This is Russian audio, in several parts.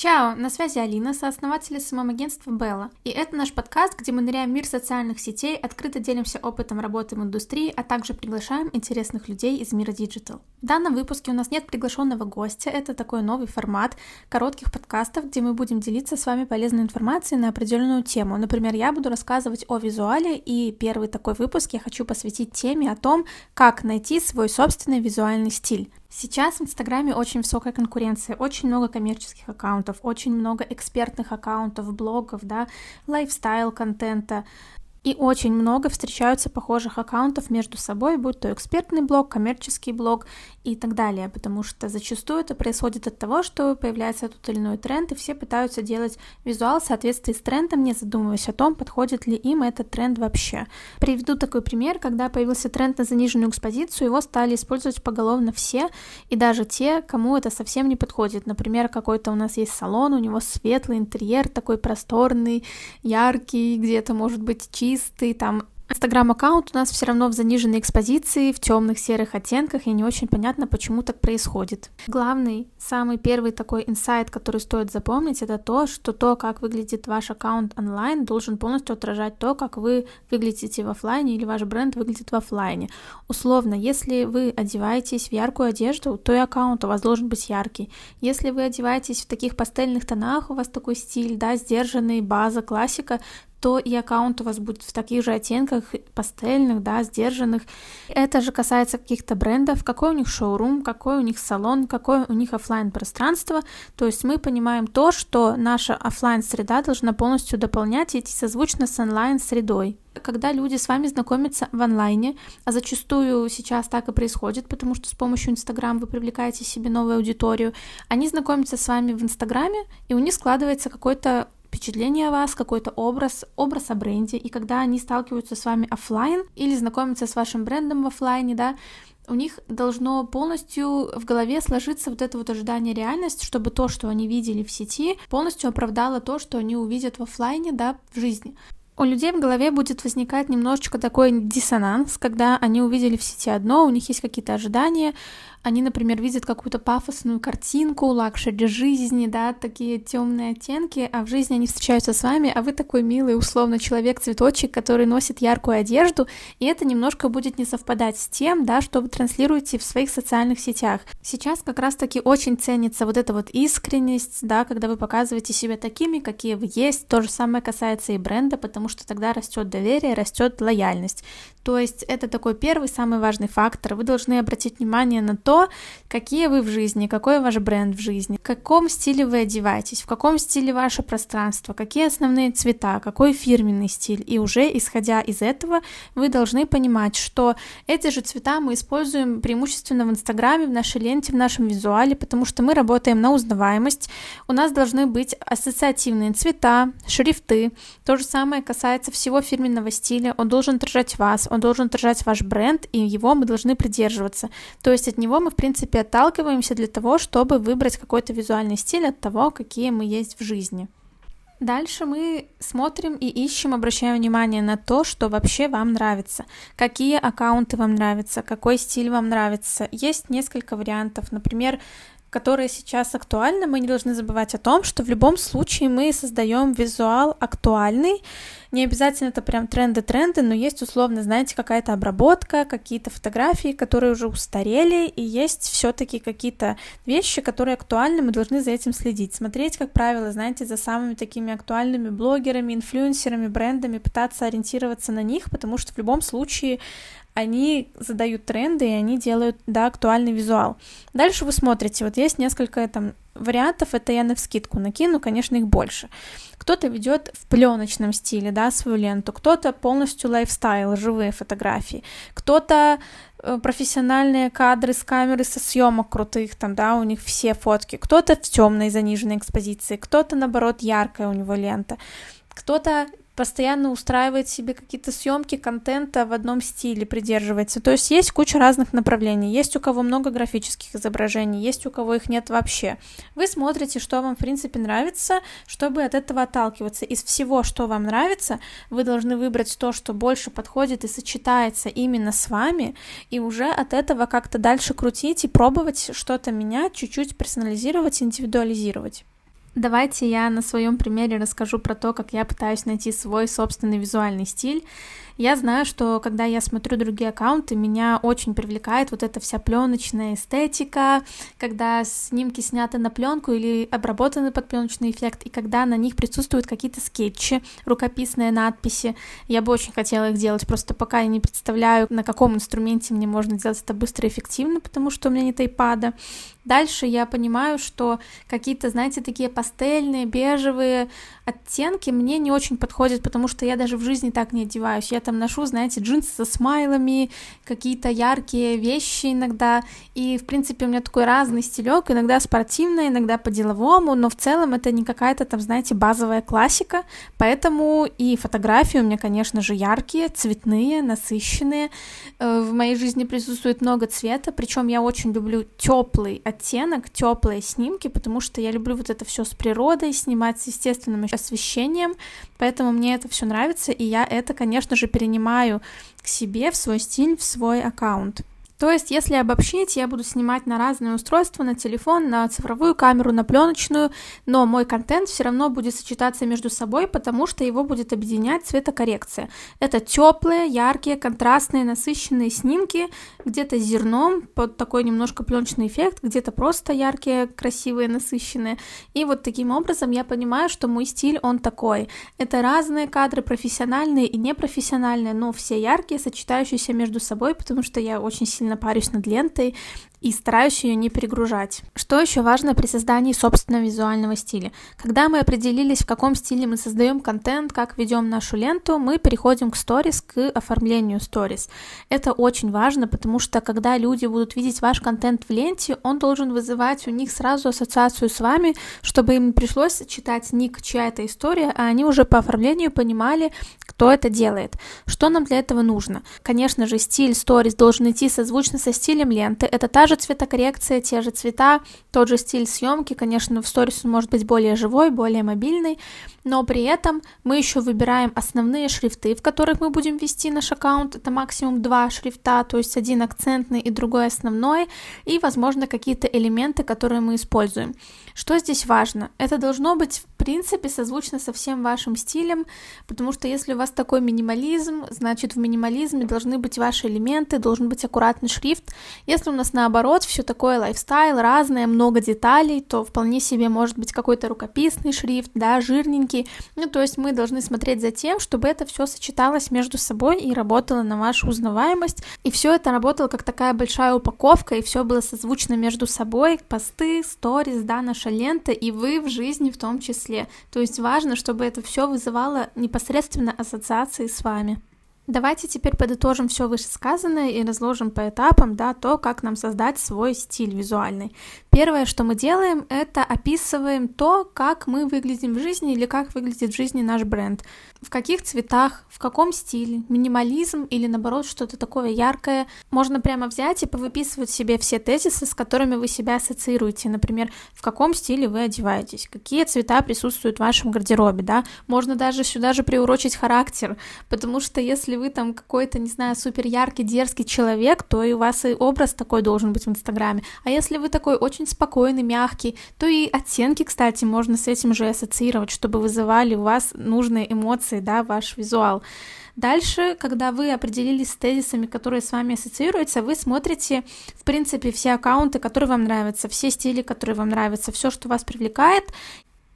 Чао, на связи Алина, сооснователь SMM-агентства Белла. И это наш подкаст, где мы ныряем в мир социальных сетей, открыто делимся опытом работы в индустрии, а также приглашаем интересных людей из мира digital. В данном выпуске у нас нет приглашенного гостя, это такой новый формат коротких подкастов, где мы будем делиться с вами полезной информацией на определенную тему. Например, я буду рассказывать о визуале, и первый такой выпуск я хочу посвятить теме о том, как найти свой собственный визуальный стиль. Сейчас в Инстаграме очень высокая конкуренция, очень много коммерческих аккаунтов, очень много экспертных аккаунтов, блогов, да, лайфстайл-контента, и очень много встречаются похожих аккаунтов между собой, будь то экспертный блог, коммерческий блог и так далее, потому что зачастую это происходит от того, что появляется тот или иной тренд, и все пытаются делать визуал в соответствии с трендом, не задумываясь о том, подходит ли им этот тренд вообще. Приведу такой пример, когда появился тренд на заниженную экспозицию, его стали использовать поголовно все, и даже те, кому это совсем не подходит. Например, какой-то у нас есть салон, у него светлый интерьер, такой просторный, яркий, где-то может быть чистый, чистый, там Инстаграм-аккаунт у нас все равно в заниженной экспозиции, в темных серых оттенках, и не очень понятно, почему так происходит. Главный, самый первый такой инсайт, который стоит запомнить, это то, что то, как выглядит ваш аккаунт онлайн, должен полностью отражать то, как вы выглядите в офлайне или ваш бренд выглядит в офлайне. Условно, если вы одеваетесь в яркую одежду, то и аккаунт у вас должен быть яркий. Если вы одеваетесь в таких пастельных тонах, у вас такой стиль, да, сдержанный, база, классика, то и аккаунт у вас будет в таких же оттенках, пастельных, да, сдержанных. Это же касается каких-то брендов, какой у них шоурум, какой у них салон, какое у них офлайн пространство. То есть мы понимаем то, что наша офлайн среда должна полностью дополнять и идти созвучно с онлайн средой когда люди с вами знакомятся в онлайне, а зачастую сейчас так и происходит, потому что с помощью Инстаграм вы привлекаете себе новую аудиторию, они знакомятся с вами в Инстаграме, и у них складывается какой-то впечатление о вас, какой-то образ, образ о бренде, и когда они сталкиваются с вами офлайн или знакомятся с вашим брендом в офлайне, да, у них должно полностью в голове сложиться вот это вот ожидание реальность, чтобы то, что они видели в сети, полностью оправдало то, что они увидят в офлайне, да, в жизни. У людей в голове будет возникать немножечко такой диссонанс, когда они увидели в сети одно, у них есть какие-то ожидания, они, например, видят какую-то пафосную картинку, luxury жизни, да, такие темные оттенки, а в жизни они встречаются с вами, а вы такой милый, условно, человек-цветочек, который носит яркую одежду, и это немножко будет не совпадать с тем, да, что вы транслируете в своих социальных сетях. Сейчас как раз-таки очень ценится вот эта вот искренность, да, когда вы показываете себя такими, какие вы есть. То же самое касается и бренда, потому что тогда растет доверие, растет лояльность. То есть это такой первый самый важный фактор. Вы должны обратить внимание на то, какие вы в жизни, какой ваш бренд в жизни, в каком стиле вы одеваетесь, в каком стиле ваше пространство, какие основные цвета, какой фирменный стиль. И уже исходя из этого вы должны понимать, что эти же цвета мы используем преимущественно в Инстаграме, в нашей ленте, в нашем визуале, потому что мы работаем на узнаваемость. У нас должны быть ассоциативные цвета, шрифты. То же самое касается всего фирменного стиля. Он должен отражать вас, он должен отражать ваш бренд, и его мы должны придерживаться. То есть от него мы, в принципе, отталкиваемся для того, чтобы выбрать какой-то визуальный стиль от того, какие мы есть в жизни. Дальше мы смотрим и ищем, обращаем внимание на то, что вообще вам нравится, какие аккаунты вам нравятся, какой стиль вам нравится. Есть несколько вариантов, например, которые сейчас актуальны, мы не должны забывать о том, что в любом случае мы создаем визуал актуальный. Не обязательно это прям тренды-тренды, но есть условно, знаете, какая-то обработка, какие-то фотографии, которые уже устарели, и есть все-таки какие-то вещи, которые актуальны, мы должны за этим следить. Смотреть, как правило, знаете, за самыми такими актуальными блогерами, инфлюенсерами, брендами, пытаться ориентироваться на них, потому что в любом случае они задают тренды, и они делают, да, актуальный визуал. Дальше вы смотрите, вот есть несколько там вариантов, это я на вскидку накину, конечно, их больше. Кто-то ведет в пленочном стиле, да, свою ленту, кто-то полностью лайфстайл, живые фотографии, кто-то э, профессиональные кадры с камеры со съемок крутых, там, да, у них все фотки, кто-то в темной заниженной экспозиции, кто-то, наоборот, яркая у него лента, кто-то постоянно устраивает себе какие-то съемки контента в одном стиле, придерживается. То есть есть куча разных направлений. Есть у кого много графических изображений, есть у кого их нет вообще. Вы смотрите, что вам в принципе нравится, чтобы от этого отталкиваться. Из всего, что вам нравится, вы должны выбрать то, что больше подходит и сочетается именно с вами, и уже от этого как-то дальше крутить и пробовать что-то менять, чуть-чуть персонализировать, индивидуализировать. Давайте я на своем примере расскажу про то, как я пытаюсь найти свой собственный визуальный стиль. Я знаю, что когда я смотрю другие аккаунты, меня очень привлекает вот эта вся пленочная эстетика, когда снимки сняты на пленку или обработаны под пленочный эффект, и когда на них присутствуют какие-то скетчи, рукописные надписи. Я бы очень хотела их делать, просто пока я не представляю, на каком инструменте мне можно сделать это быстро и эффективно, потому что у меня нет айпада. Дальше я понимаю, что какие-то, знаете, такие пастельные, бежевые оттенки мне не очень подходят, потому что я даже в жизни так не одеваюсь. Я там ношу, знаете, джинсы со смайлами, какие-то яркие вещи иногда, и, в принципе, у меня такой разный стилек, иногда спортивный, иногда по-деловому, но в целом это не какая-то там, знаете, базовая классика, поэтому и фотографии у меня, конечно же, яркие, цветные, насыщенные. Э, в моей жизни присутствует много цвета, причем я очень люблю теплый оттенок, теплые снимки, потому что я люблю вот это все с природой, снимать с естественным освещением, поэтому мне это все нравится, и я это, конечно же, перенимаю к себе в свой стиль, в свой аккаунт. То есть, если обобщить, я буду снимать на разные устройства, на телефон, на цифровую камеру, на пленочную, но мой контент все равно будет сочетаться между собой, потому что его будет объединять цветокоррекция. Это теплые, яркие, контрастные, насыщенные снимки, где-то зерном, под такой немножко пленочный эффект, где-то просто яркие, красивые, насыщенные. И вот таким образом я понимаю, что мой стиль, он такой. Это разные кадры, профессиональные и непрофессиональные, но все яркие, сочетающиеся между собой, потому что я очень сильно парюсь над лентой и стараюсь ее не перегружать. Что еще важно при создании собственного визуального стиля? Когда мы определились, в каком стиле мы создаем контент, как ведем нашу ленту, мы переходим к сторис, к оформлению сторис. Это очень важно, потому что когда люди будут видеть ваш контент в ленте, он должен вызывать у них сразу ассоциацию с вами, чтобы им пришлось читать ник, чья это история, а они уже по оформлению понимали, кто это делает. Что нам для этого нужно? Конечно же, стиль сторис должен идти созвучно со стилем ленты. Это та же цветокоррекция, те же цвета, тот же стиль съемки, конечно, в сторис он может быть более живой, более мобильный, но при этом мы еще выбираем основные шрифты, в которых мы будем вести наш аккаунт, это максимум два шрифта, то есть один акцентный и другой основной, и, возможно, какие-то элементы, которые мы используем. Что здесь важно? Это должно быть, принципе, созвучно со всем вашим стилем, потому что если у вас такой минимализм, значит, в минимализме должны быть ваши элементы, должен быть аккуратный шрифт. Если у нас наоборот все такое лайфстайл, разное, много деталей, то вполне себе может быть какой-то рукописный шрифт, да, жирненький. Ну, то есть мы должны смотреть за тем, чтобы это все сочеталось между собой и работало на вашу узнаваемость, и все это работало как такая большая упаковка, и все было созвучно между собой, посты, сторис, да, наша лента, и вы в жизни в том числе. То есть важно, чтобы это все вызывало непосредственно ассоциации с вами. Давайте теперь подытожим все вышесказанное и разложим по этапам, да, то, как нам создать свой стиль визуальный. Первое, что мы делаем, это описываем то, как мы выглядим в жизни или как выглядит в жизни наш бренд. В каких цветах, в каком стиле, минимализм или наоборот что-то такое яркое. Можно прямо взять и повыписывать себе все тезисы, с которыми вы себя ассоциируете. Например, в каком стиле вы одеваетесь, какие цвета присутствуют в вашем гардеробе, да. Можно даже сюда же приурочить характер, потому что если вы там какой-то, не знаю, супер яркий, дерзкий человек, то и у вас и образ такой должен быть в Инстаграме. А если вы такой очень спокойный, мягкий, то и оттенки, кстати, можно с этим же ассоциировать, чтобы вызывали у вас нужные эмоции, да, ваш визуал. Дальше, когда вы определились с тезисами, которые с вами ассоциируются, вы смотрите, в принципе, все аккаунты, которые вам нравятся, все стили, которые вам нравятся, все, что вас привлекает,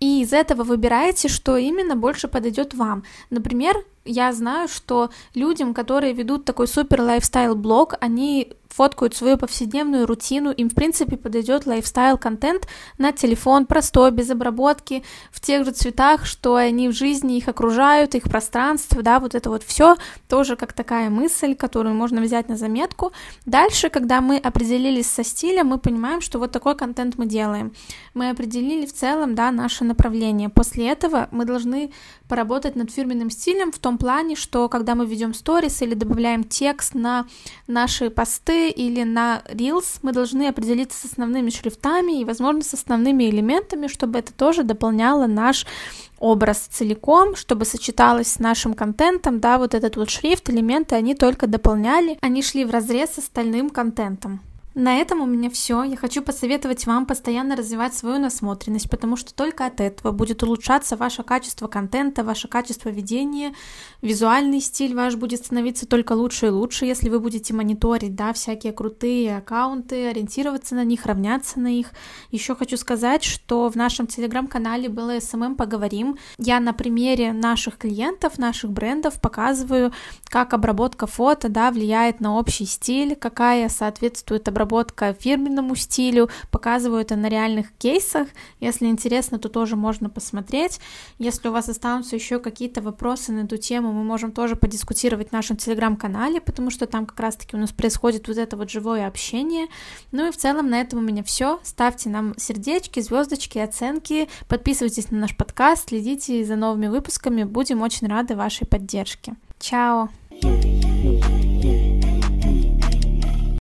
и из этого выбираете, что именно больше подойдет вам. Например, я знаю, что людям, которые ведут такой супер lifestyle блог, они фоткают свою повседневную рутину, им в принципе подойдет lifestyle-контент на телефон, простой, без обработки, в тех же цветах, что они в жизни их окружают, их пространство, да, вот это вот все тоже как такая мысль, которую можно взять на заметку. Дальше, когда мы определились со стилем, мы понимаем, что вот такой контент мы делаем. Мы определили в целом, да, наше направление. После этого мы должны поработать над фирменным стилем в том плане, что когда мы ведем сторис или добавляем текст на наши посты или на Reels, мы должны определиться с основными шрифтами и, возможно, с основными элементами, чтобы это тоже дополняло наш образ целиком, чтобы сочеталось с нашим контентом, да, вот этот вот шрифт, элементы, они только дополняли, они шли в разрез с остальным контентом. На этом у меня все. Я хочу посоветовать вам постоянно развивать свою насмотренность, потому что только от этого будет улучшаться ваше качество контента, ваше качество ведения, визуальный стиль ваш будет становиться только лучше и лучше, если вы будете мониторить, да, всякие крутые аккаунты, ориентироваться на них, равняться на их. Еще хочу сказать, что в нашем телеграм-канале было SMM Поговорим. Я на примере наших клиентов, наших брендов показываю, как обработка фото, да, влияет на общий стиль, какая соответствует обработка разработка фирменному стилю, показываю это на реальных кейсах. Если интересно, то тоже можно посмотреть. Если у вас останутся еще какие-то вопросы на эту тему, мы можем тоже подискутировать в нашем телеграм-канале, потому что там как раз-таки у нас происходит вот это вот живое общение. Ну и в целом на этом у меня все. Ставьте нам сердечки, звездочки, оценки, подписывайтесь на наш подкаст, следите за новыми выпусками. Будем очень рады вашей поддержке. Чао! thank you